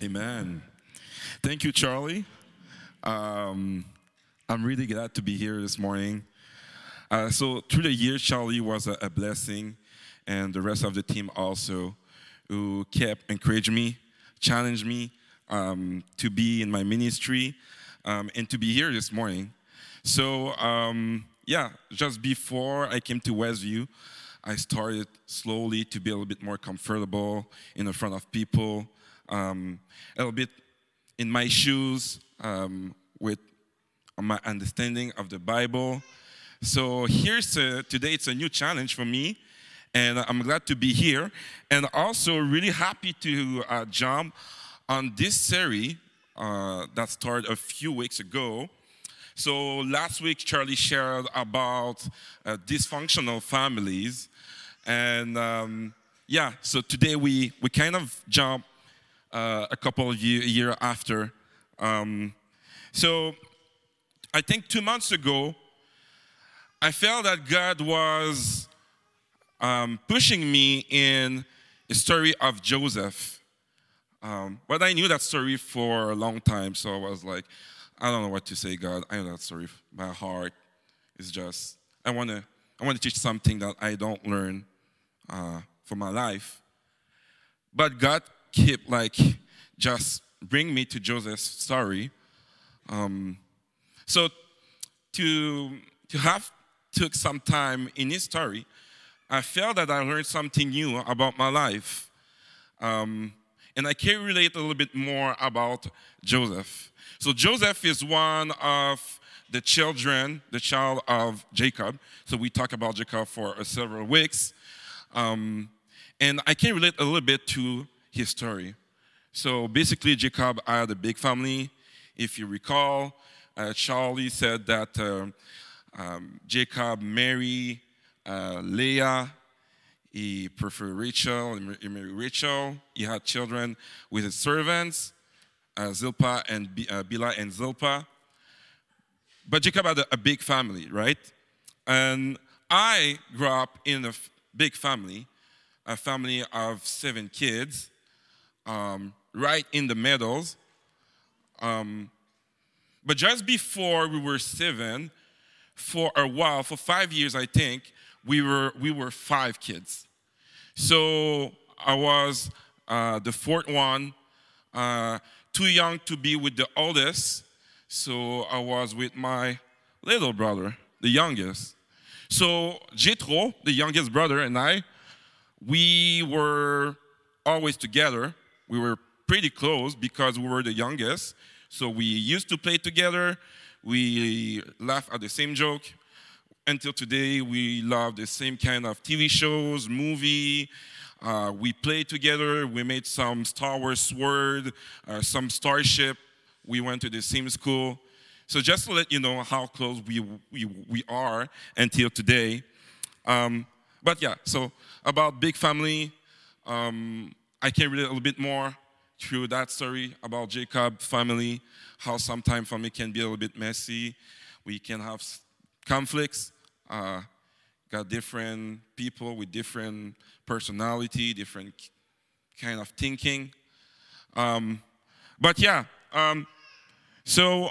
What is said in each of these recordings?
Amen. Thank you, Charlie. Um, I'm really glad to be here this morning. Uh, so, through the years, Charlie was a, a, blessing, and the rest of the team also, who kept encouraging me, challenged me um, to be in my ministry, um, and to be here this morning. So, um, yeah, just before I came to Westview, I started slowly to be a little bit more comfortable in the front of people, um, a little bit in my shoes um, with my understanding of the Bible. So here's a, today it's a new challenge for me, and I'm glad to be here, and also really happy to uh, jump on this series uh, that started a few weeks ago. So last week Charlie shared about uh, dysfunctional families, and um, yeah, so today we we kind of jump uh, a couple of year, year after. Um, so I think two months ago, I felt that God was um, pushing me in a story of Joseph. Um, but I knew that story for a long time, so I was like, I don't know what to say, God. I know that story. My heart is just, I want to I want to teach something that I don't learn uh, for my life. But God kept like just bring me to Joseph's story. Um, so to to have took some time in his story, I felt that I learned something new about my life. Um, and I can relate a little bit more about Joseph. So Joseph is one of the children, the child of Jacob. So we talk about Jacob for uh, several weeks. Um, and I can relate a little bit to his story. So basically, Jacob had a big family. If you recall, uh, Charlie said that uh, um, Jacob married uh, Leah. He preferred Rachel. He married Rachel. He had children with his servants, uh, Zilpah and B- uh, Bilhah and Zilpah. But Jacob had a, a big family, right? And I grew up in a f- big family, a family of seven kids um, right in the meadows. Um, but just before we were seven, for a while, for five years, I think, we were, we were five kids. So I was uh, the fourth one, uh, too young to be with the oldest. So I was with my little brother, the youngest. So Jethro, the youngest brother, and I, we were always together we were pretty close because we were the youngest. So we used to play together. We laugh at the same joke. Until today, we love the same kind of TV shows, movie. Uh, we played together. We made some Star Wars sword, uh, some starship. We went to the same school. So just to let you know how close we, we, we are until today. Um, but yeah, so about big family, um, I can relate a little bit more through that story about Jacob family, how sometimes family can be a little bit messy. We can have conflicts. Uh, got different people with different personality, different kind of thinking. Um, but yeah, um, so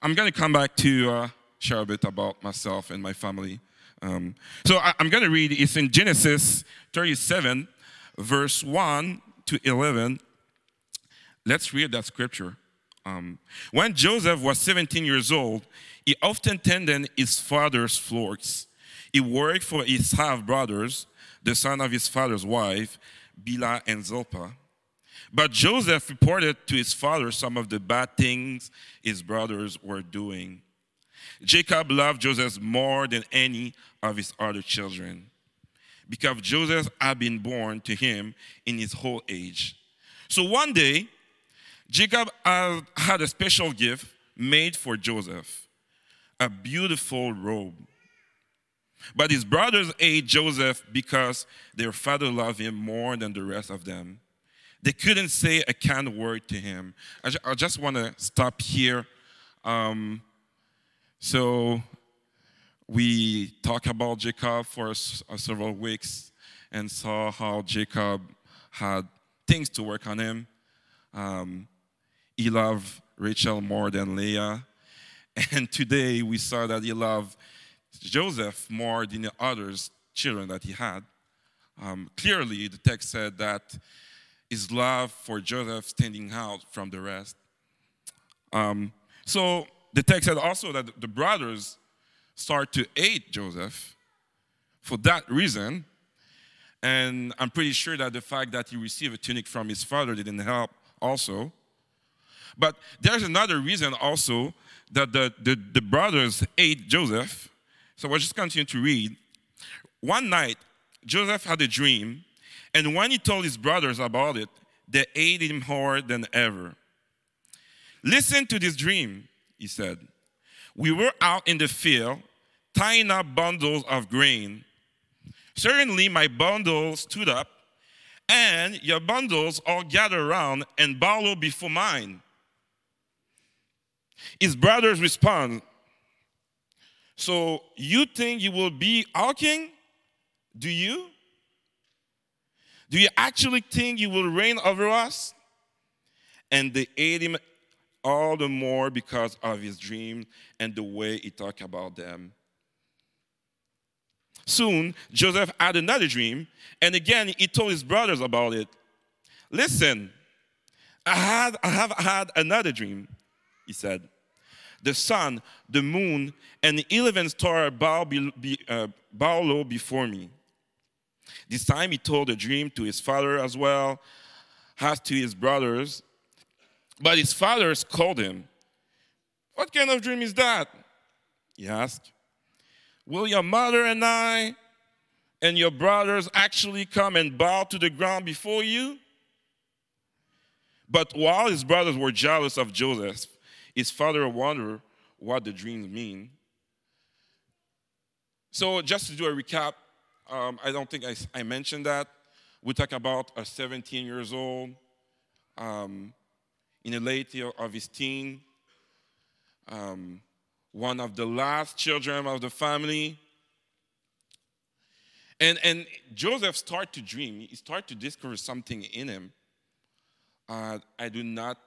I'm to come back to uh, share a bit about myself and my family. Um, so I, going to read, it's in Genesis 37, verse 1 to 11, let's read that scripture. Um, when Joseph was 17 years old, he often tended his father's flocks. He worked for his half brothers, the son of his father's wife, Bilhah and Zilpah. But Joseph reported to his father some of the bad things his brothers were doing. Jacob loved Joseph more than any of his other children because Joseph had been born to him in his whole age. So one day, Jacob had a special gift made for Joseph a beautiful robe. But his brothers ate Joseph because their father loved him more than the rest of them. They couldn't say a kind word to him. I just want to stop here. Um, so we talked about Jacob for several weeks and saw how Jacob had things to work on him. Um, he loved Rachel more than Leah. And today we saw that he loved Joseph more than the others children that he had. Um, clearly, the text said that his love for Joseph standing out from the rest. Um, so the text said also that the brothers start to hate Joseph for that reason. And I'm pretty sure that the fact that he received a tunic from his father didn't help also. But there's another reason also that the, the, the brothers hate Joseph. So we'll just continue to read. One night, Joseph had a dream, and when he told his brothers about it, they hated him more than ever. Listen to this dream, he said. We were out in the field tying up bundles of grain. Suddenly, my bundle stood up, and your bundles all gathered around and bowed before mine. His brothers respond, So you think you will be our king? Do you? Do you actually think you will reign over us? And they ate him all the more because of his dream and the way he talked about them. Soon, Joseph had another dream, and again he told his brothers about it. Listen, I, had, I have had another dream, he said. The sun, the moon, and the eleven stars bow, be, be, uh, bow low before me. This time he told the dream to his father as well as to his brothers. But his fathers called him. What kind of dream is that? He asked. Will your mother and I and your brothers actually come and bow to the ground before you? But while his brothers were jealous of Joseph, his father wondered what the dreams mean. So, just to do a recap, um, I don't think I, I, mentioned that. We talk about a 17 years old, um, in the late year of his teen, um, one of the last children of the family. And, and Joseph started to dream. He started to discover something in him. Uh, I do not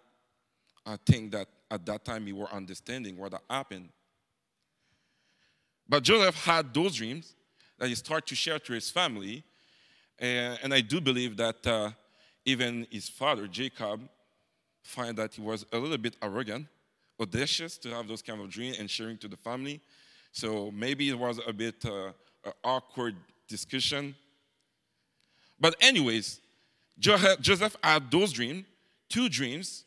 uh, think that at that time he were understanding what happened. But Joseph had those dreams, that he started to share to his family. And, I do believe that uh, even his father, Jacob, find that he was a little bit arrogant, audacious to have those kind of dreams and sharing to the family. So maybe it was a bit uh, awkward discussion. But anyways, Joseph had those dreams, two dreams,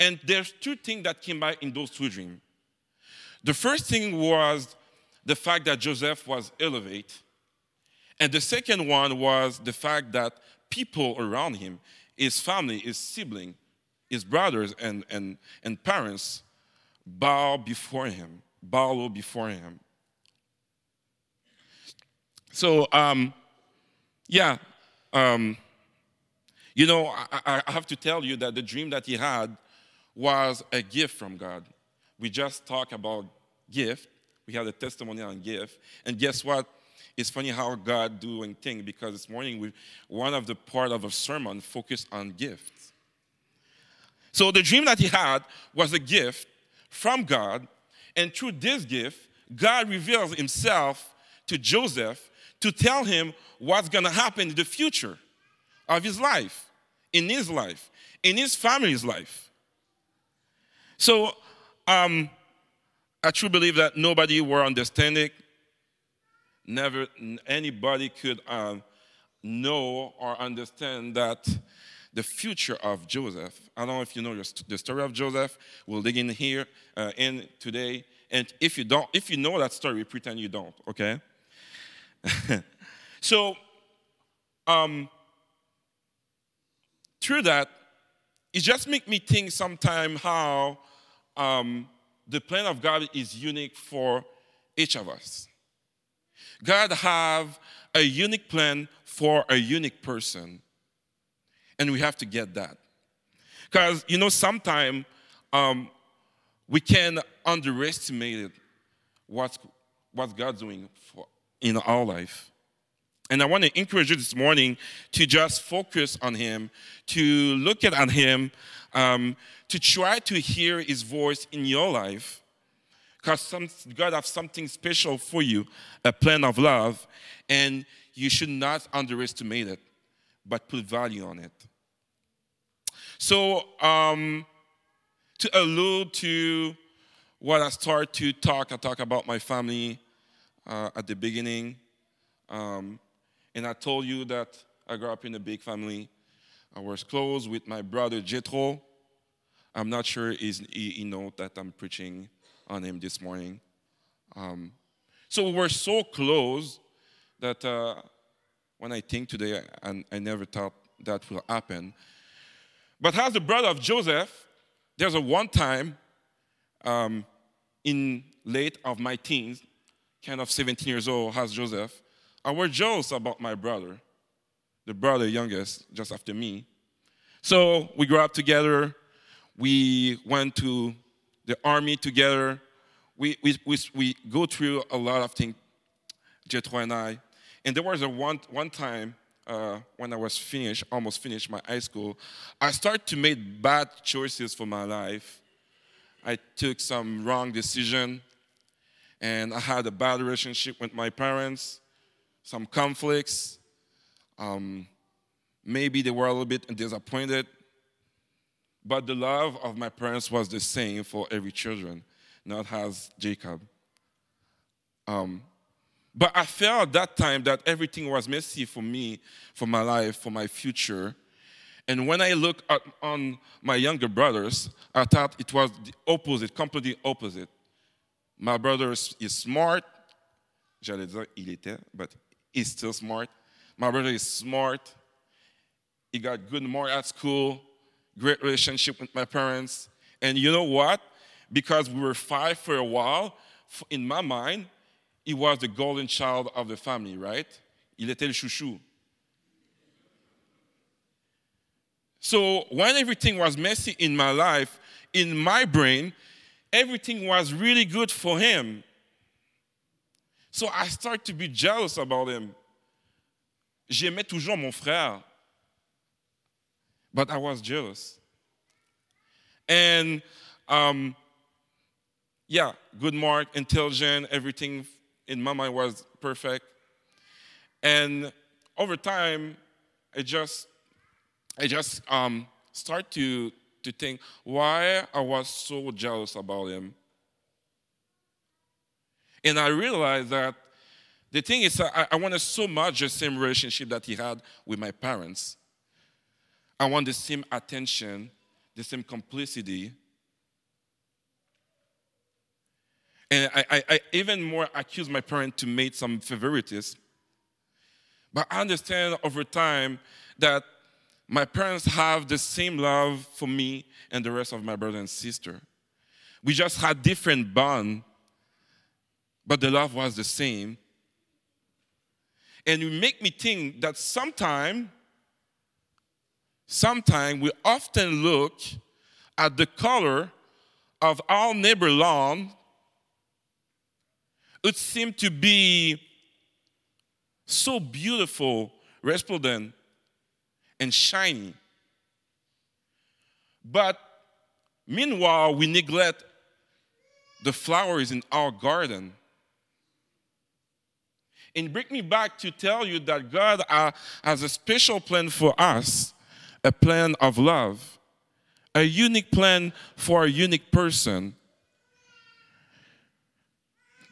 and there's two things that came by in those two dreams. The first thing was the fact that Joseph was elevated and the second one was the fact that people around him, his family, his sibling, his brothers and, and, and parents bow before him, bow low before him. So, um, yeah, um, you know, I, I have to tell you that the dream that he had was a gift from God. We just talked about gift. We had a testimony on gift. And guess what? It's funny how God doing things because this morning we, one of the part of a sermon focused on gifts. So the dream that he had was a gift from God, and through this gift, God reveals himself to Joseph to tell him what's going to happen in the future of his life, in his life, in his family's life. So um, I truly believe that nobody will understand it never anybody could um, know or understand that the future of Joseph. I don't know if you know the story of Joseph. We'll dig in here uh, in today. And if you don't, if you know that story, pretend you don't. Okay. so, um, through that, it just make me think sometime how um, the plan of God is unique for each of us. God have a unique plan for a unique person. And we have to get that. Because, you know, sometimes um, we can underestimate what's, what God's doing for, in our life. And I want to encourage you this morning to just focus on Him, to look at Him um, to try to hear His voice in your life, because God has something special for you, a plan of love, and you should not underestimate it, but put value on it. So, um, to allude to what I start to talk, I talk about my family uh, at the beginning. Um, and I told you that I grew up in a big family. I was close with my brother Jethro. I'm not sure he, he knows that I'm preaching on him this morning. Um, so we were so close that uh, when I think today, I, I never thought that will happen. But as the brother of Joseph, there's a one time um, in late of my teens, kind of 17 years old, as Joseph, I was jealous about my brother, the brother youngest, just after me. So we grew up together. We went to the army together. We, we, we, we go through a lot of things, Jethro and I. And there was a one, one time uh, when I was finished, almost finished my high school, I started to make bad choices for my life. I took some wrong decision, and I had a bad relationship with my parents, some conflicts. Um, maybe they were a little bit disappointed, but the love of my parents was the same for every children, not as Jacob. Um, but I felt that time that everything was messy for me, for my life, for my future. And when I look at on my younger brothers, I thought it was the opposite, completely opposite. My brother is smart. J'allais dire il était, but he's still smart. My brother is smart. He got good mark at school, great relationship with my parents. And you know what? Because we were five for a while, in my mind, he was the golden child of the family, right? Il était le chouchou. So when everything was messy in my life, in my brain, everything was really good for him. So I started to be jealous about him. J'aimais toujours mon frère, but I was jealous. And um, yeah, good mark, intelligent, everything in my mind was perfect. And over time, I just, I just um, start to, to think why I was so jealous about him. And I realized that the thing is, I, I wanted so much the same relationship that he had with my parents. I want the same attention, the same complicity, And I, I, I even more accuse my parents to make some favoritism. But I understand over time that my parents have the same love for me and the rest of my brother and sister. We just had different bond, but the love was the same. And it make me think that sometime, sometime we often look at the color of our neighbor lawn it seemed to be so beautiful, resplendent, and shiny. But meanwhile, we neglect the flowers in our garden. And bring me back to tell you that God uh, has a special plan for us, a plan of love, a unique plan for a unique person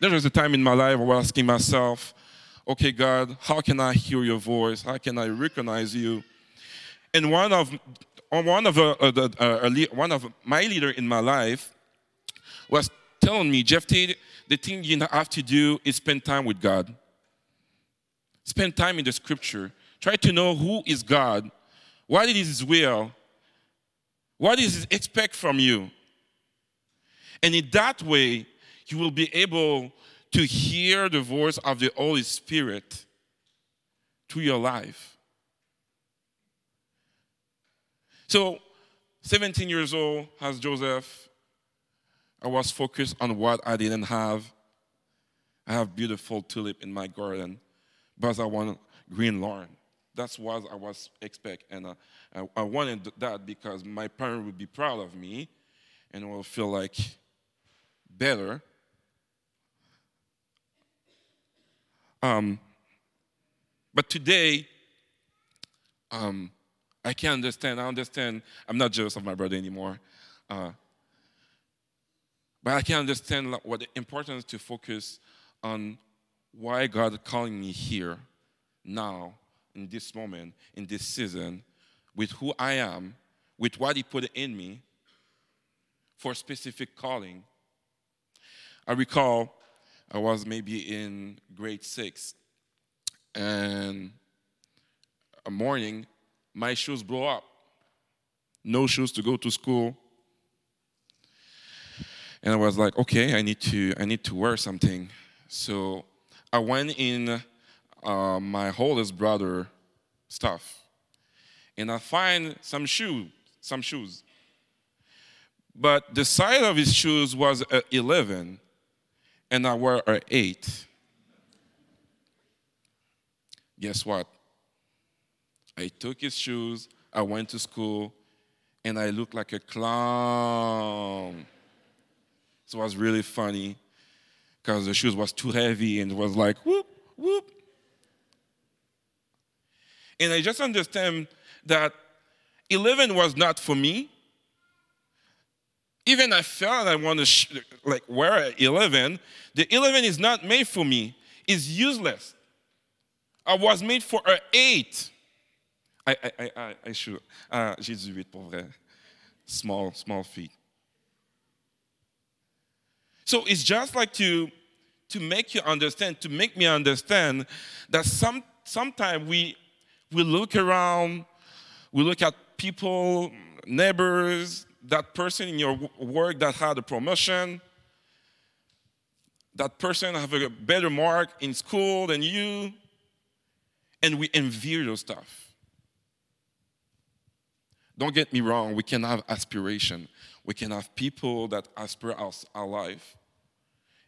there was a time in my life where I was asking myself, okay, God, how can I hear your voice? How can I recognize you? And one of one of uh, uh, uh, one of my leader in my life was telling me, Jephté, the thing you have to do is spend time with God. Spend time in the scripture. Try to know who is God, what is his will, what does he expect from you. And in that way, you will be able to hear the voice of the Holy Spirit through your life. So, 17 years old, as Joseph, I was focused on what I didn't have. I have beautiful tulip in my garden, but I want green lawn. That's what I was expect, and uh, I, I wanted that because my parents would be proud of me, and will feel like better. Um, but today, um, I can understand. I understand. I'm not jealous of my brother anymore. Uh, but I can understand what the importance to focus on why God is calling me here, now, in this moment, in this season, with who I am, with what He put in me for specific calling. I recall I was maybe in grade six, and a morning, my shoes blow up. No shoes to go to school. And I was like, okay, I need to, I need to wear something. So I went in uh, my oldest brother stuff, and I find some shoe, some shoes. But the size of his shoes was 11, and I wear a 8. Guess what? I took his shoes, I went to school, and I looked like a clown. So it was really funny because the shoes was too heavy and it was like whoop, whoop. And I just understand that 11 was not for me. Even I felt I want to sh- like wear an 11. The 11 is not made for me. It's useless. I was made for an 8. I, I, I, I should. Ah, j'ai 18 pour vrai. Small, small feet. So it's just like to, to make you understand, to make me understand that some, sometimes we, we look around, we look at people, neighbors, that person in your work that had a promotion, that person have a better mark in school than you, and we envy those stuff. Don't get me wrong, we can have aspiration. We can have people that aspire our, our life.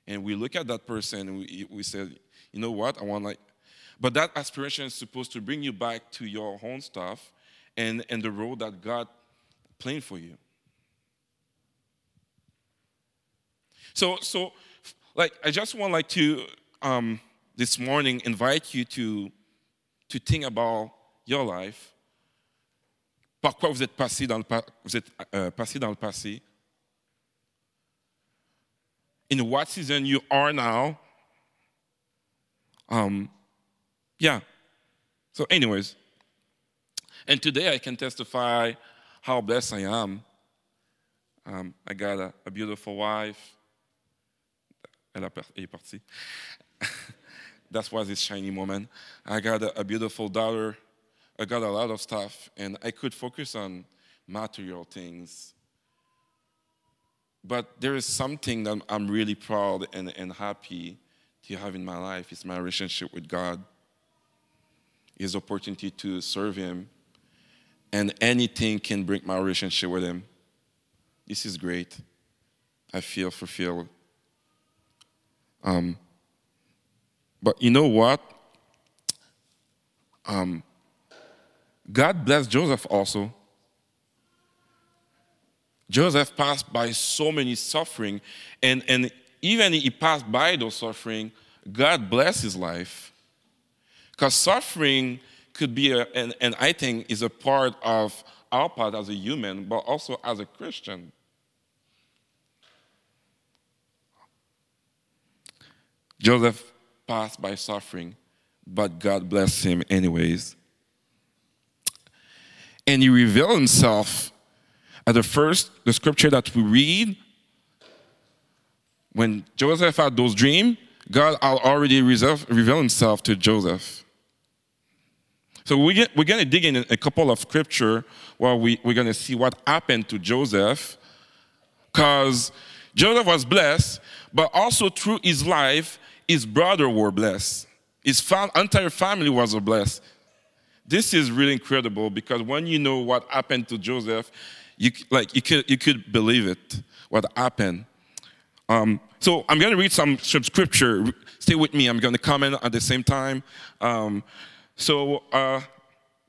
And we look at that person and we, we say, you know what, I want like, but that aspiration is supposed to bring you back to your own stuff and, and the road that God planned for you. So, so like, I just want like to, um, this morning, invite you to, to think about your life par quoi vous êtes passé dans le, vous êtes, euh, passé dans le passé. In what season you are now. Um, yeah. So, anyways, and today I can testify how blessed I am. Um, I got a, a, beautiful wife. Elle est partie. That was this shiny moment. I got a, a beautiful daughter. I got a lot of stuff, and I could focus on material things. But there is something that I'm really proud and, and happy to have in my life. It's my relationship with God. His opportunity to serve Him. And anything can break my relationship with Him. This is great. I feel fulfilled. Um, but you know what? Um, God blessed Joseph also. Joseph passed by so many suffering, and, and even he passed by those suffering, God blessed his life. Because suffering could be, a, and, and I think is a part of our part as a human, but also as a Christian. Joseph passed by suffering, but God blessed him anyways and he revealed himself at the first, the scripture that we read. When Joseph had those dreams, God already revealed himself to Joseph. So we get, we're going to dig in a couple of scripture where we, we're going to see what happened to Joseph. Because Joseph was blessed, but also through his life, his brother were blessed. His fam- entire family was blessed. This is really incredible because when you know what happened to Joseph, you like you could you could believe it what happened. Um, so I'm going to read some, scripture. Stay with me. I'm going to comment at the same time. Um, so uh,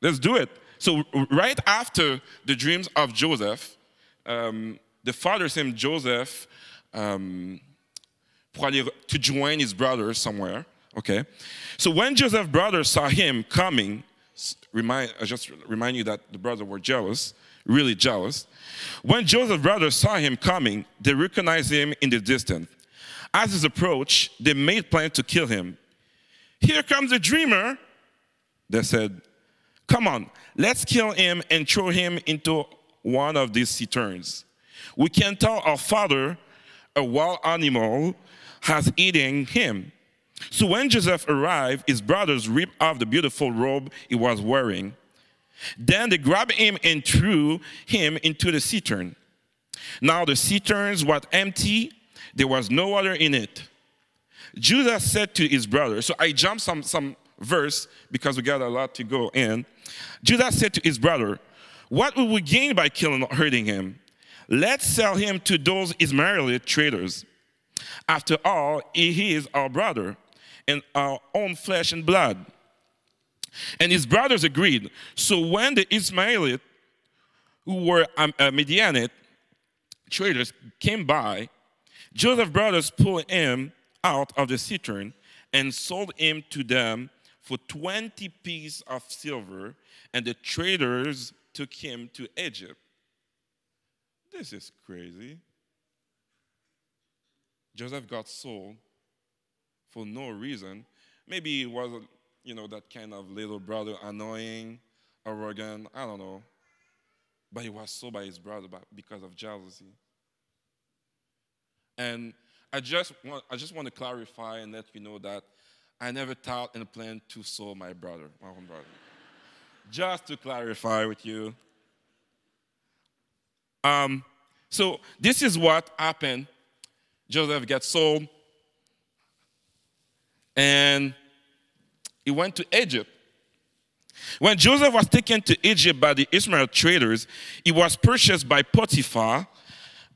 Let's do it. So, right after the dreams of Joseph, um, the father sent Joseph um, to join his brothers somewhere. Okay. So, when Joseph's brothers saw him coming, remind, I just remind you that the brothers were jealous, really jealous. When Joseph's brothers saw him coming, they recognized him in the distance. As he approach, they made plans to kill him. Here comes the dreamer, they said. Come on, let's kill him and throw him into one of these cisterns. We can tell our father a wild animal has eaten him. So when Joseph arrived, his brothers ripped off the beautiful robe he was wearing. Then they grabbed him and threw him into the cistern. Now the cisterns were empty, there was no water in it. Judah said to his brothers, so I jumped some, some verse because we got a lot to go in. Judah said to his brother, What will we gain by killing or hurting him? Let's sell him to those Ishmaelite traders. After all, he is our brother and our own flesh and blood. And his brothers agreed. So when the Ishmaelite, who were um, uh, Midianite traders, came by, Joseph's brothers pulled him out of the cistern and sold him to them for 20 pieces of silver, and the traders took him to Egypt. This is crazy. Joseph got sold for no reason. Maybe he was, you know, that kind of little brother, annoying, arrogant, I don't know. But he was sold by his brother because of jealousy. And I just want, I just want to clarify and let you know that I never thought and planned to sell my brother, my own brother. just to clarify with you. Um, so this is what happened. Joseph gets sold, and he went to Egypt. When Joseph was taken to Egypt by the Ishmael traders, he was purchased by Potiphar,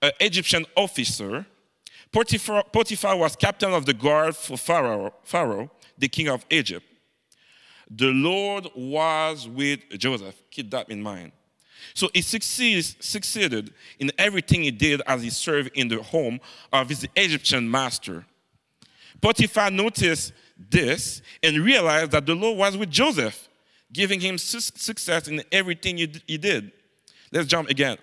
an Egyptian officer Potiphar, Potiphar was captain of the guard for Pharaoh, Pharaoh, the king of Egypt. The Lord was with Joseph. Keep that in mind. So he succeeds, succeeded in everything he did as he served in the home of his Egyptian master. Potiphar noticed this and realized that the Lord was with Joseph, giving him su- success in everything he did. Let's jump again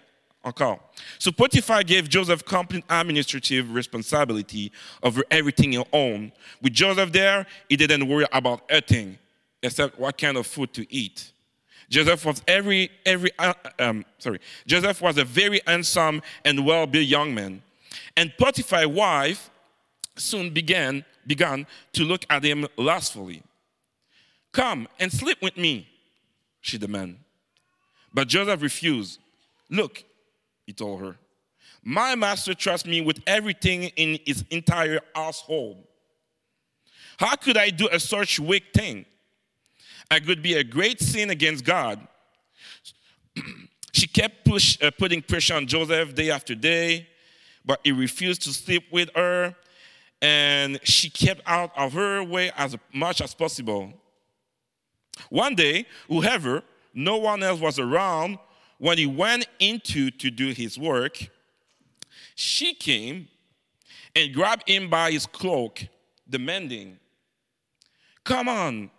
encore. So Potiphar gave Joseph complete administrative responsibility over everything he owned. With Joseph there, he didn't worry about anything except what kind of food to eat. Joseph was every every uh, um, sorry. Joseph was a very handsome and well-built young man, and Potiphar's wife soon began began to look at him lustfully. Come and sleep with me, she demanded. But Joseph refused. Look, he told her. My master trusts me with everything in his entire household. How could I do a such wicked thing? I could be a great sin against God. she kept push, uh, putting pressure on Joseph day after day, but he refused to sleep with her, and she kept out of her way as much as possible. One day, whoever, no one else was around, when he went into to do his work, she came and grabbed him by his cloak, demanding, Come on,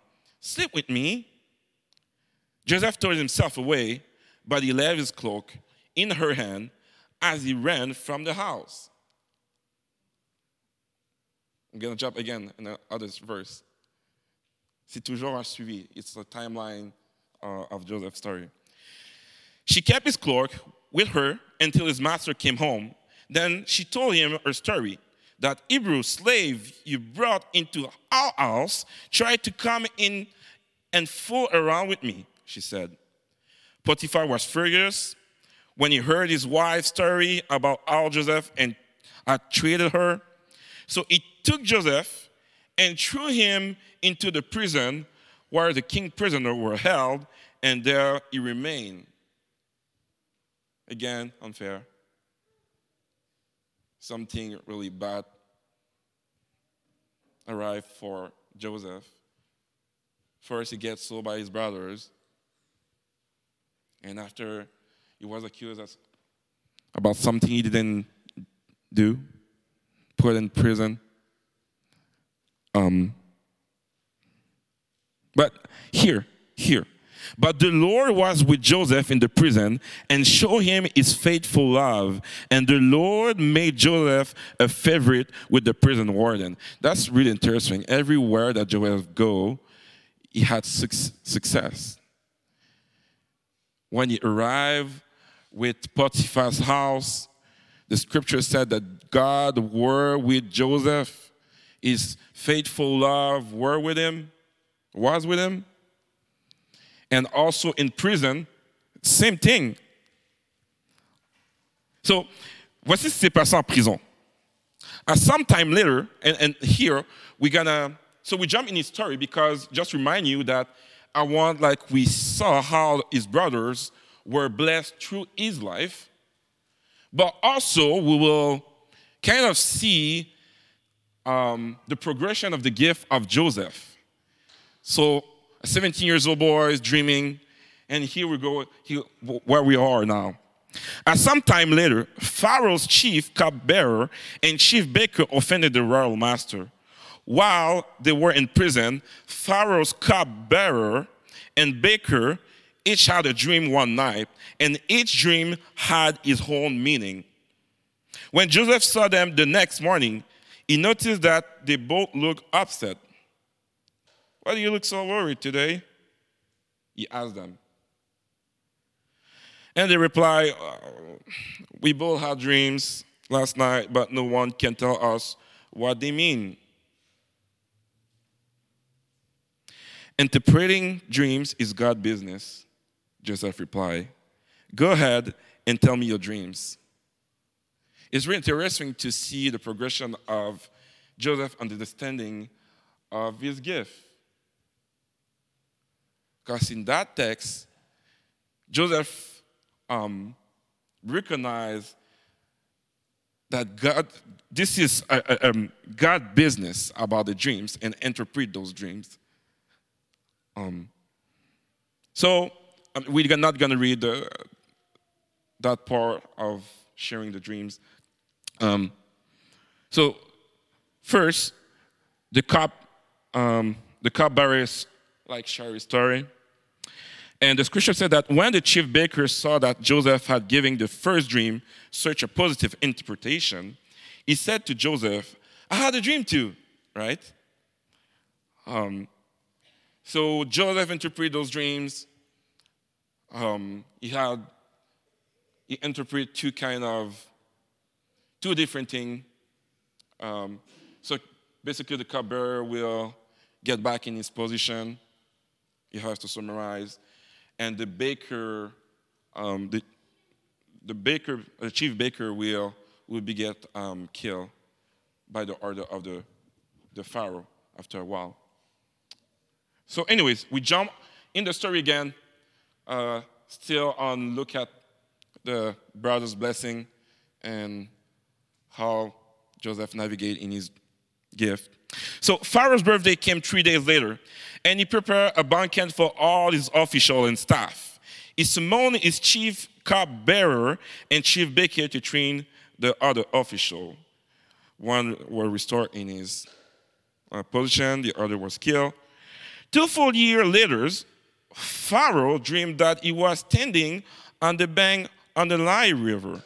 sleep with me. Joseph tore himself away, but he left his cloak in her hand as he ran from the house. I'm going to jump again in the other verse. C'est toujours un suivi. It's a timeline uh, of Joseph's story. She kept his cloak with her until his master came home. Then she told him her story that Hebrew slave you brought into our house tried to come in and fool around with me, she said. Potiphar was furious when he heard his wife's story about how Joseph and had treated her. So he took Joseph and threw him into the prison where the king prisoners were held, and there he remained. Again, unfair. Something really bad arrived for Joseph. First, he gets sold by his brothers. And after he was accused about something he didn't do, put in prison. Um, but here, here. But the Lord was with Joseph in the prison and showed him his faithful love. And the Lord made Joseph a favorite with the prison warden. That's really interesting. Everywhere that Joseph go, he had success. When he arrived with Potiphar's house, the scripture said that God were with Joseph. His faithful love were with him, was with him. And also in prison, same thing. So, voici ce qui s'est passé en prison. Uh, sometime later, and, and here, we're gonna, so we jump in his story because just remind you that I want, like we saw how his brothers were blessed through his life, but also we will kind of see um, the progression of the gift of Joseph. So, a 17 years old boy is dreaming, and here we go, here, where we are now. At some time later, Pharaoh's chief cupbearer and chief baker offended the royal master. While they were in prison, Pharaoh's cupbearer and baker each had a dream one night, and each dream had its own meaning. When Joseph saw them the next morning, he noticed that they both looked upset. Why do you look so worried today? He asked them. And they replied, uh, We both had dreams last night, but no one can tell us what they mean. Interpreting dreams is God's business, Joseph replied. Go ahead and tell me your dreams. It's really interesting to see the progression of Joseph's understanding of his gift. Because in that text, Joseph um, recognized that God, this is a, a, um, God business about the dreams and interpret those dreams. Um, so um, we're not going to read the, that part of sharing the dreams. Um, so first, the cup, um, the cupbearers like Sherry's story. And the scripture said that when the chief baker saw that Joseph had given the first dream such a positive interpretation, he said to Joseph, I had a dream too, right? Um, so Joseph interpreted those dreams. Um, he had he interpreted two kind of two different things. Um, so basically, the cupbearer will get back in his position. He has to summarize, and the baker, um, the the baker, the chief baker will will be get um, killed by the order of the the pharaoh after a while. So, anyways, we jump in the story again, uh, still on look at the brother's blessing and how Joseph navigated in his gift. So Pharaoh's birthday came three days later, and he prepared a banquet for all his officials and staff. He summoned his chief cupbearer and chief baker to train the other official. One was restored in his uh, position, the other was killed. Two full years later, Pharaoh dreamed that he was standing on the bank on the Nile River.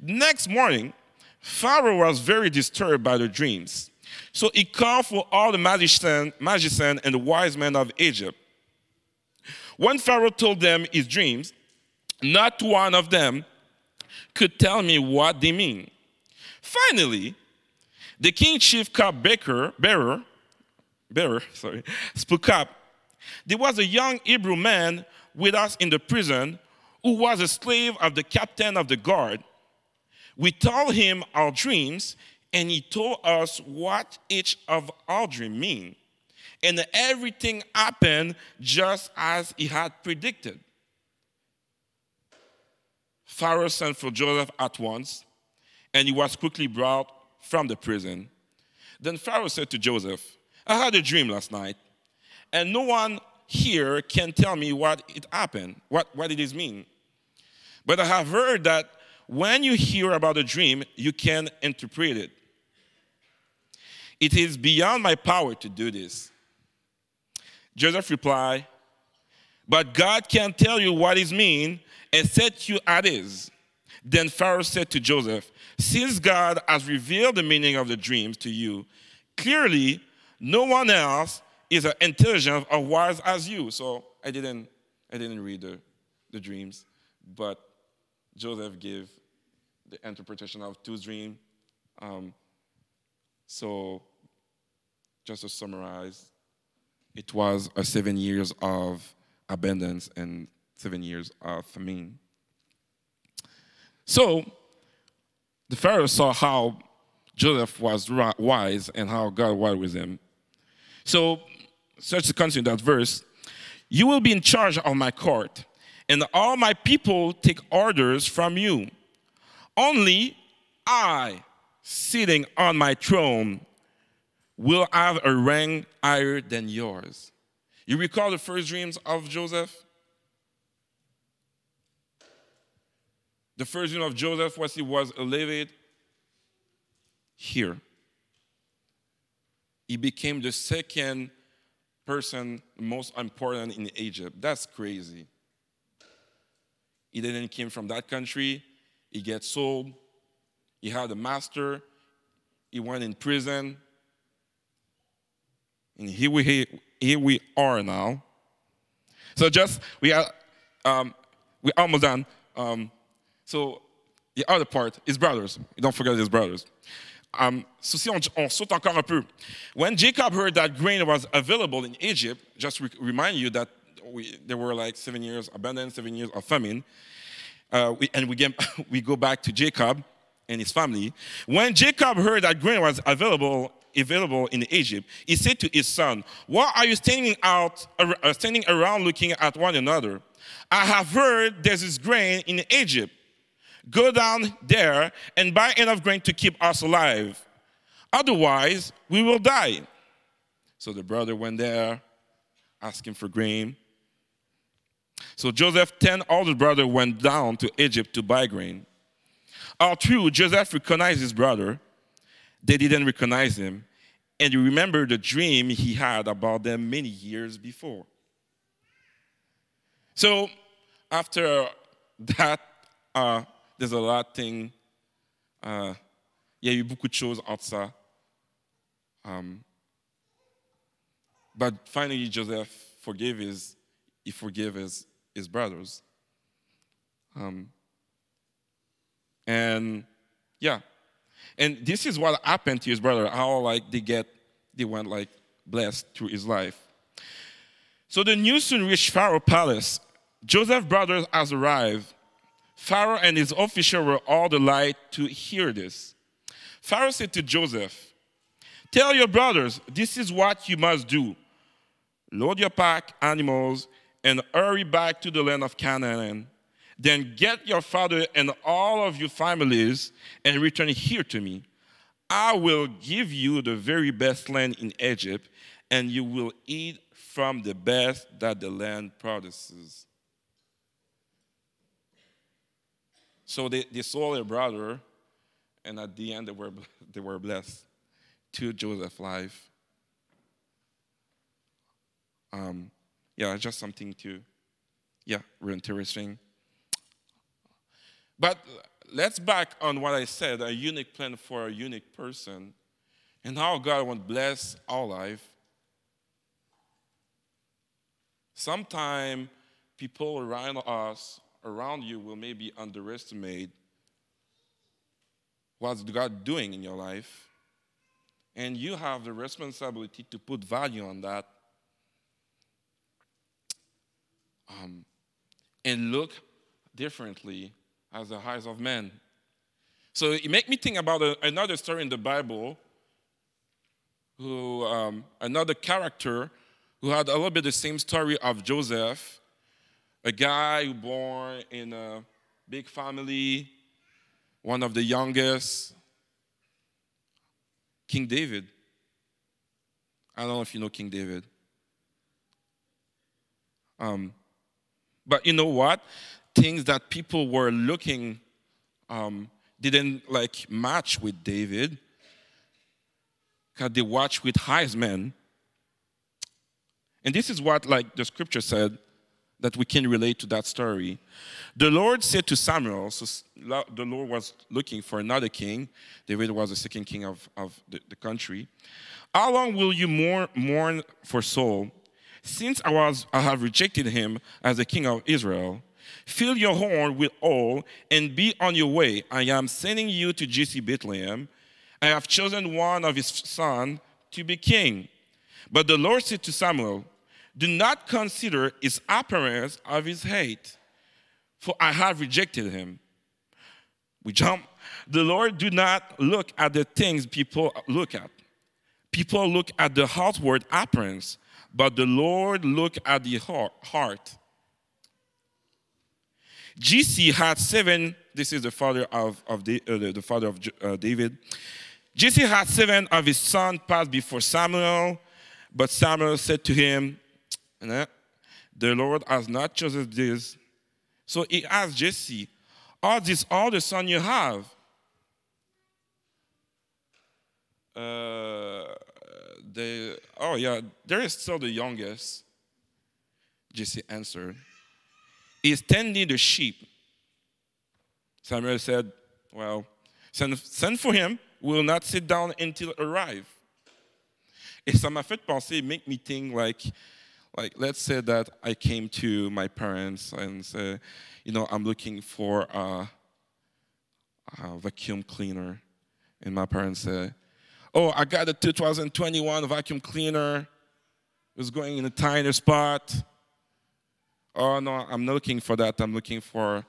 Next morning, Pharaoh was very disturbed by the dreams. So he called for all the magicians magician and the wise men of Egypt. When Pharaoh told them his dreams, not one of them could tell me what they mean. Finally, the king chief cup bearer bearer, sorry, spoke up. There was a young Hebrew man with us in the prison who was a slave of the captain of the guard. We told him our dreams, and he told us what each of our dreams mean. And everything happened just as he had predicted. Pharaoh sent for Joseph at once, and he was quickly brought from the prison. Then Pharaoh said to Joseph, I had a dream last night, and no one here can tell me what it happened, what, what it is mean. But I have heard that when you hear about a dream, you can interpret it. It is beyond my power to do this. Joseph replied, But God can tell you what it means and set you at ease. Then Pharaoh said to Joseph, Since God has revealed the meaning of the dreams to you, clearly no one else is as intelligent or wise as you. So I didn't, I didn't read the, the dreams, but Joseph gave the interpretation of two dreams. Um, so just to summarize, it was a seven years of abundance and seven years of famine. So the Pharaoh saw how Joseph was wise and how God was with him. So, such to continue that verse, you will be in charge of my court, and all my people take orders from you. Only I, sitting on my throne, will have a rank higher than yours. You recall the first dreams of Joseph? The first dream of Joseph was he was elevated here. He became the second person most important in Egypt. That's crazy. He didn't came from that country. He gets sold. He had a master. He went in prison. And here we, here we are now. So just, we are, um, we're almost done. Um, so the other part, his brothers. Don't forget his brothers. Um, so si on, on, saute encore un peu. When Jacob heard that grain was available in Egypt, just re- remind you that we, there were like seven years abundance, seven years of famine. Uh, we, and we, get, we go back to Jacob and his family. When Jacob heard that grain was available available in Egypt, he said to his son, Why are you standing out, uh, standing around looking at one another? I have heard there's this grain in Egypt. Go down there and buy enough grain to keep us alive. Otherwise, we will die. So the brother went there, asking for grain. So Joseph, ten older brother, went down to Egypt to buy grain. All through, Joseph recognized his brother. They didn't recognize him. And he remembered the dream he had about them many years before. So after that, uh, there's a lot of things. Uh, il y a eu beaucoup de choses entre ça. Um, but finally, Joseph forgave his, he forgave his, his brothers. Um, and yeah, and this is what happened to his brother. How like they get, they went like blessed through his life. So the news soon reached Pharaoh palace. Joseph's brothers has arrived. Pharaoh and his officials were all delighted to hear this. Pharaoh said to Joseph, Tell your brothers, this is what you must do. Load your pack animals and hurry back to the land of Canaan. Then get your father and all of your families and return here to me. I will give you the very best land in Egypt, and you will eat from the best that the land produces. So they, they saw their brother, and at the end they were, they were blessed to Joseph's life. Um, yeah, just something to, yeah, really interesting. But let's back on what I said a unique plan for a unique person and how God wants bless our life. Sometimes people around us around you will maybe underestimate what's God doing in your life. And you have the responsibility to put value on that um, and look differently as the eyes of men. So it made me think about a, another story in the Bible, who um, another character who had a little bit the same story of Joseph, a guy who born in a big family, one of the youngest, King David. I don't know if you know King David. Um, but you know what? Things that people were looking um, didn't like match with David because they watched with Heisman. And this is what like the scripture said that we can relate to that story. The Lord said to Samuel, so the Lord was looking for another king. David was the second king of, of the, the country. How long will you mourn, mourn for Saul? Since I, was, I have rejected him as the king of Israel, fill your horn with oil and be on your way. I am sending you to Jesse Bethlehem. I have chosen one of his sons to be king. But the Lord said to Samuel, Do not consider his appearance of his hate, for I have rejected him. We jump. The Lord do not look at the things people look at. People look at the outward appearance, but the Lord look at the heart. Jesse had seven. This is the father of, of the, uh, the father of uh, David. Jesse had seven of his sons pass before Samuel, but Samuel said to him, "The Lord has not chosen this." So he asked Jesse, "Are these all the sons you have?" Uh, they, oh yeah, there is still the youngest. Jesse answered, He's tending the sheep. Samuel said, Well, send, send for him. We will not sit down until arrive. Et ça m'a fait penser, make me think like, like let's say that I came to my parents and say, you know, I'm looking for a, a vacuum cleaner. And my parents say, oh, I got a 2021 vacuum cleaner. It's going in a tiny spot. Oh, no, I'm not looking for that. I'm looking for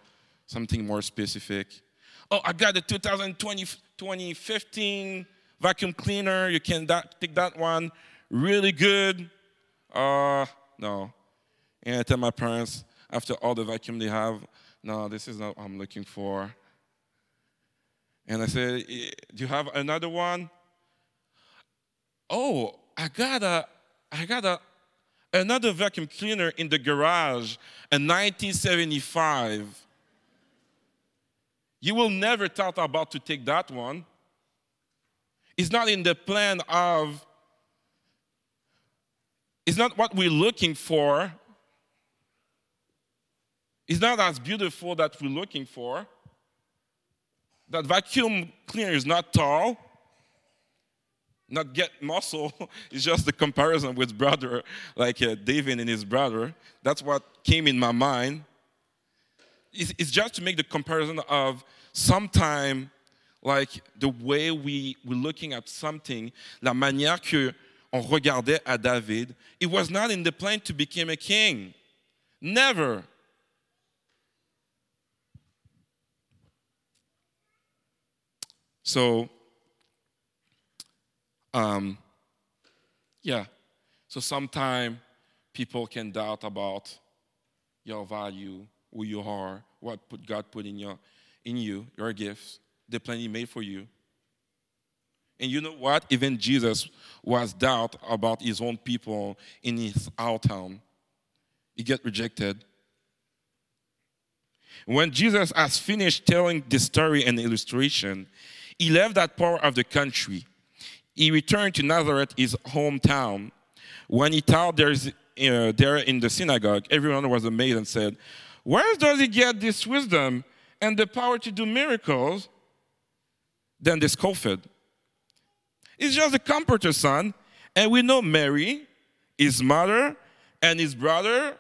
something more specific. Oh, I got a 2020, 2015 vacuum cleaner. You can take that one. Really good. Uh, no. And I tell my parents, after all the vacuum they have, no, this is not what I'm looking for. And I said, Do you have another one? oh, I got a, I got a, another vacuum cleaner in the garage in 1975. You will never thought about to take that one. It's not in the plan of, it's not what we're looking for. It's not as beautiful that we're looking for. That vacuum cleaner is not tall not get muscle. it's just the comparison with brother, like uh, David and his brother. That's what came in my mind. It's, it's just to make the comparison of sometime, like the way we we're looking at something, la manière que on regardait à David. It was not in the plan to become a king. Never. So um, yeah. So sometimes people can doubt about your value, who you are, what God put in your in you, your gifts, the plan He made for you. And you know what? Even Jesus was doubt about his own people in his town. He get rejected. When Jesus has finished telling the story and illustration, he left that part of the country he returned to Nazareth, his hometown. When he taught there, uh, there in the synagogue, everyone was amazed and said, Where does he get this wisdom and the power to do miracles? Then they scoffed. He's just a comforter, son. And we know Mary, his mother, and his brother,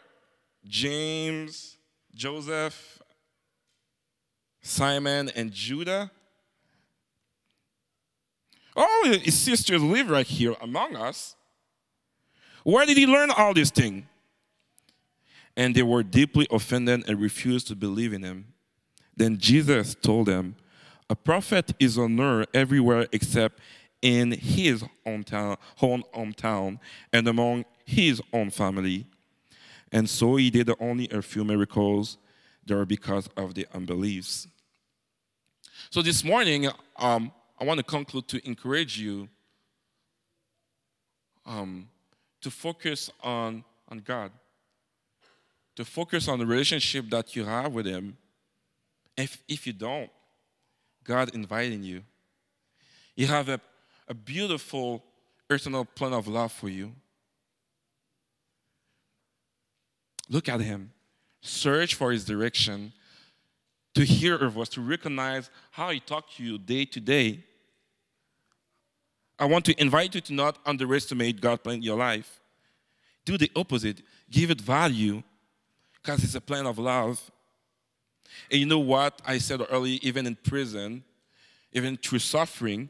James, Joseph, Simon, and Judah. Oh, his sisters live right here among us. Where did he learn all these things? And they were deeply offended and refused to believe in him. Then Jesus told them, A prophet is honored everywhere except in his hometown, own hometown and among his own family. And so he did only a few miracles there because of the unbeliefs. So this morning, um, I want to conclude to encourage you um, to focus on, on God. to focus on the relationship that you have with Him. If, if you don't, God inviting you. You have a, a beautiful eternal plan of love for you. Look at Him. Search for His direction, to hear her voice, to recognize how He talks to you day to day. I want to invite you to not underestimate God's plan in your life. Do the opposite. Give it value because it's a plan of love. And you know what I said earlier, even in prison, even through suffering,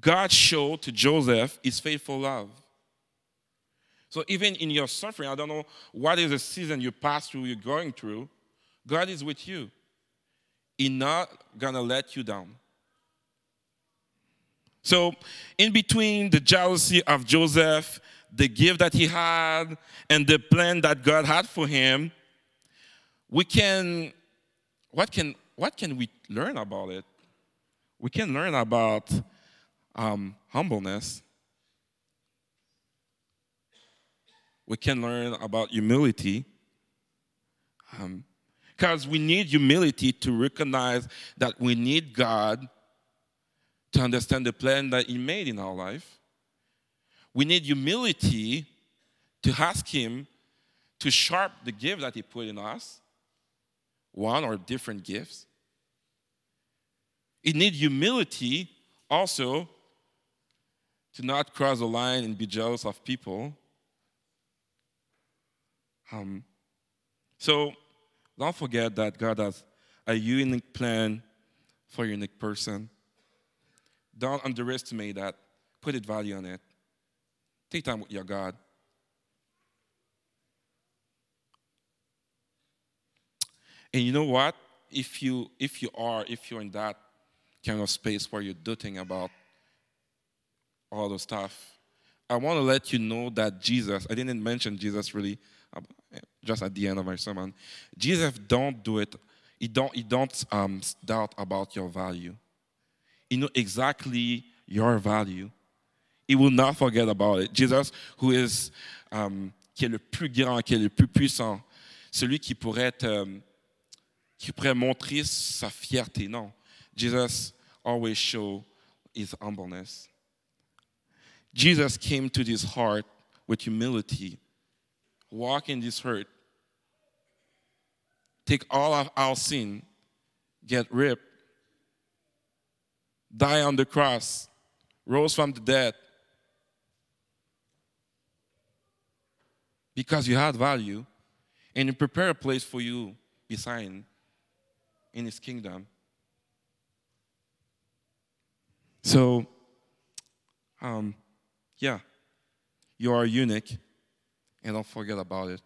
God showed to Joseph his faithful love. So even in your suffering, I don't know what is the season you pass through, you're going through, God is with you. He's not gonna let you down. So, in between the jealousy of Joseph, the gift that he had, and the plan that God had for him, we can, what can, what can we learn about it? We can learn about um, humbleness. We can learn about humility. Because um, we need humility to recognize that we need God to understand the plan that He made in our life. We need humility to ask Him to sharp the gift that He put in us, one or different gifts. It needs humility also to not cross the line and be jealous of people. Um, so don't forget that God has a unique plan for a unique person. Don't underestimate that. Put it value on it. Take time with your God. And you know what? If you if you are if you're in that kind of space where you're doting about all the stuff, I want to let you know that Jesus. I didn't mention Jesus really uh, just at the end of my sermon. Jesus don't do it. He don't he don't um, doubt about your value. He know exactly your value. He will not forget about it. Jesus, who is, um, qui est le plus grand, qui est le plus puissant, celui qui pourrait, um, qui pourrait montrer sa fierté. Non. Jesus always show his humbleness. Jesus came to this heart with humility, walk in this hurt, take all of our sin, get ripped, die on the cross, rose from the dead. Because you had value, and He prepared a place for you beside in His kingdom. So, um, yeah, you are unique, and don't forget about it.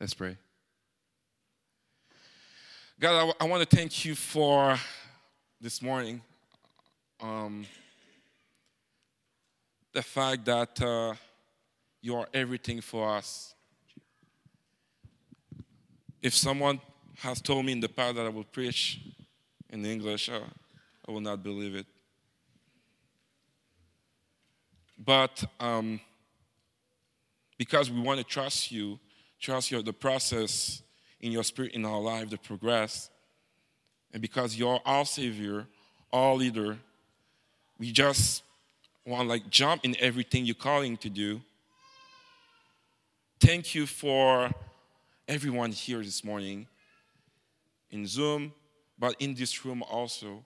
Let's pray. God, I, I want to thank you for this morning um, the fact that uh, you are everything for us. If someone has told me in the past that I will preach in English, uh, I will not believe it. But um, because we want to trust you, trust your, the process in your spirit in our life, the progress, and because you're our Savior, our leader, we just want to like jump in everything you're calling to do. Thank you for everyone here this morning in Zoom, but in this room also.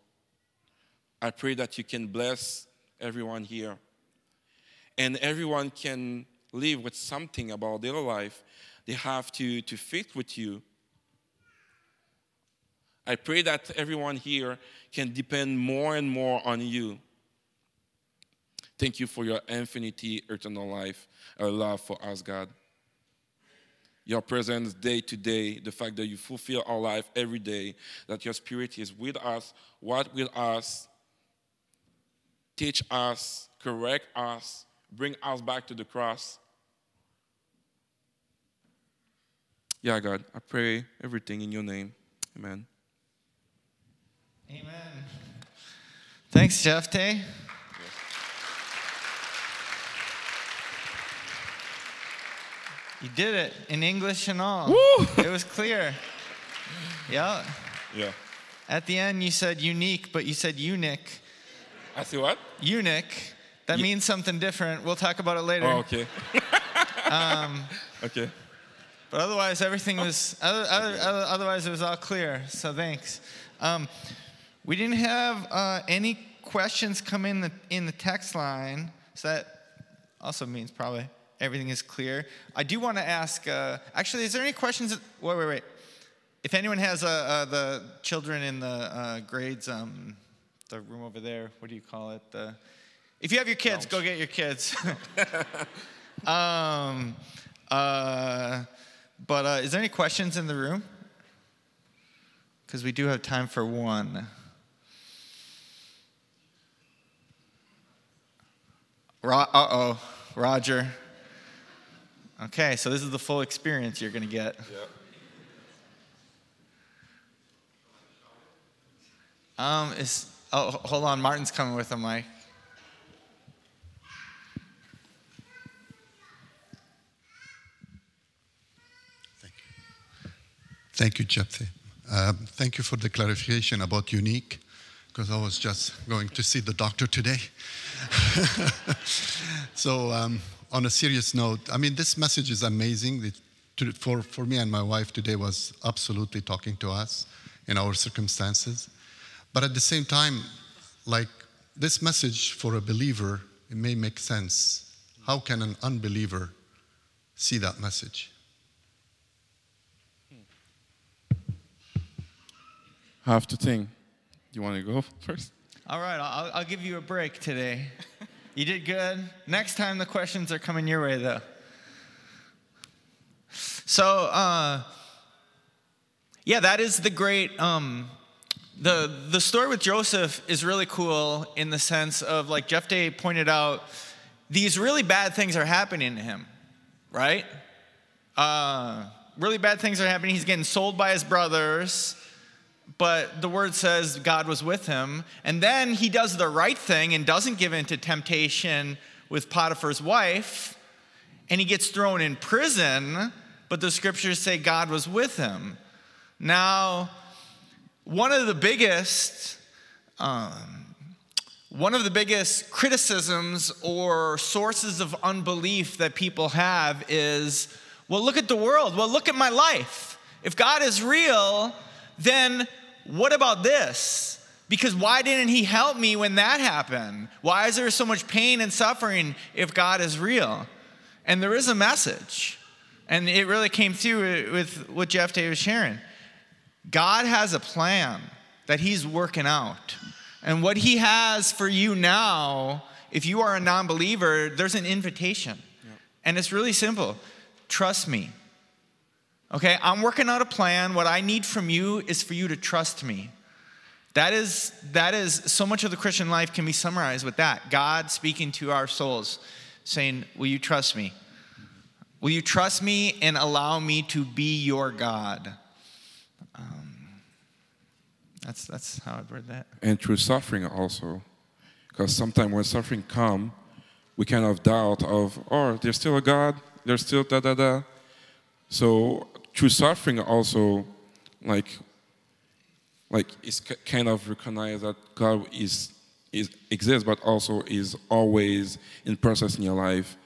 I pray that you can bless everyone here and everyone can live with something about their life they have to, to fit with you. I pray that everyone here can depend more and more on you. Thank you for your infinity, eternal life, our love for us, God. Your presence day to day, the fact that you fulfill our life every day, that your spirit is with us, what with us, teach us, correct us, bring us back to the cross. Yeah, God, I pray everything in your name. Amen. Amen. Thanks, Jephté. You did it in English and all. Woo! It was clear. Yeah. Yeah. At the end, you said unique, but you said eunuch. I see what? Eunuch. That Ye- means something different. We'll talk about it later. Oh, okay. um, okay. But otherwise, everything was. Other, other, other- otherwise, it was all clear. So thanks. Um, we didn't have uh, any questions come in the in the text line. So that also means probably everything is clear. I do want to ask. Uh, actually, is there any questions? Wait, wait, wait. If anyone has uh, uh, the children in the uh, grades, um, the room over there. What do you call it? The, if you have your kids, go get your kids. um, uh, but uh, is there any questions in the room? Because we do have time for one. Ro- uh oh, Roger. Okay, so this is the full experience you're going to get. Yeah. Um, is oh, hold on, Martin's coming with a mic. Thank you, Jephté. Um, thank you for the clarification about unique, because I was just going to see the doctor today. so, um, on a serious note, I mean, this message is amazing. It, to, for, for me and my wife today was absolutely talking to us in our circumstances. But at the same time, like this message for a believer, it may make sense. How can an unbeliever see that message? Have to think. You want to go first? All right, I'll, I'll give you a break today. You did good. Next time the questions are coming your way, though. So, uh, yeah, that is the great. Um, the the story with Joseph is really cool in the sense of like Jephté pointed out, these really bad things are happening to him, right? Uh, really bad things are happening. He's getting sold by his brothers but the word says God was with him. And then he does the right thing and doesn't give in to temptation with Potiphar's wife, and he gets thrown in prison, but the scriptures say God was with him. Now, one of the biggest, um, one of the biggest criticisms or sources of unbelief that people have is, well, look at the world. Well, look at my life. If God is real, then what about this? Because why didn't he help me when that happened? Why is there so much pain and suffering if God is real? And there is a message. And it really came through with what Jephté was sharing. God has a plan that he's working out. And what he has for you now, if you are a non believer, there's an invitation. And it's really simple trust me. Okay, I'm working out a plan. What I need from you is for you to trust me. That is, that is so much of the Christian life can be summarized with that. God speaking to our souls, saying, Will you trust me? Will you trust me and allow me to be your God? Um, that's, that's how I'd word that. And through suffering also. Because sometimes when suffering come, we kind of doubt of, oh, there's still a God, there's still da da da. So through suffering also, like, like it's kind of recognize that God is, is exists, but also is always in process in your life,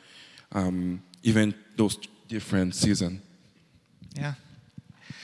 um, even those different seasons. Yeah,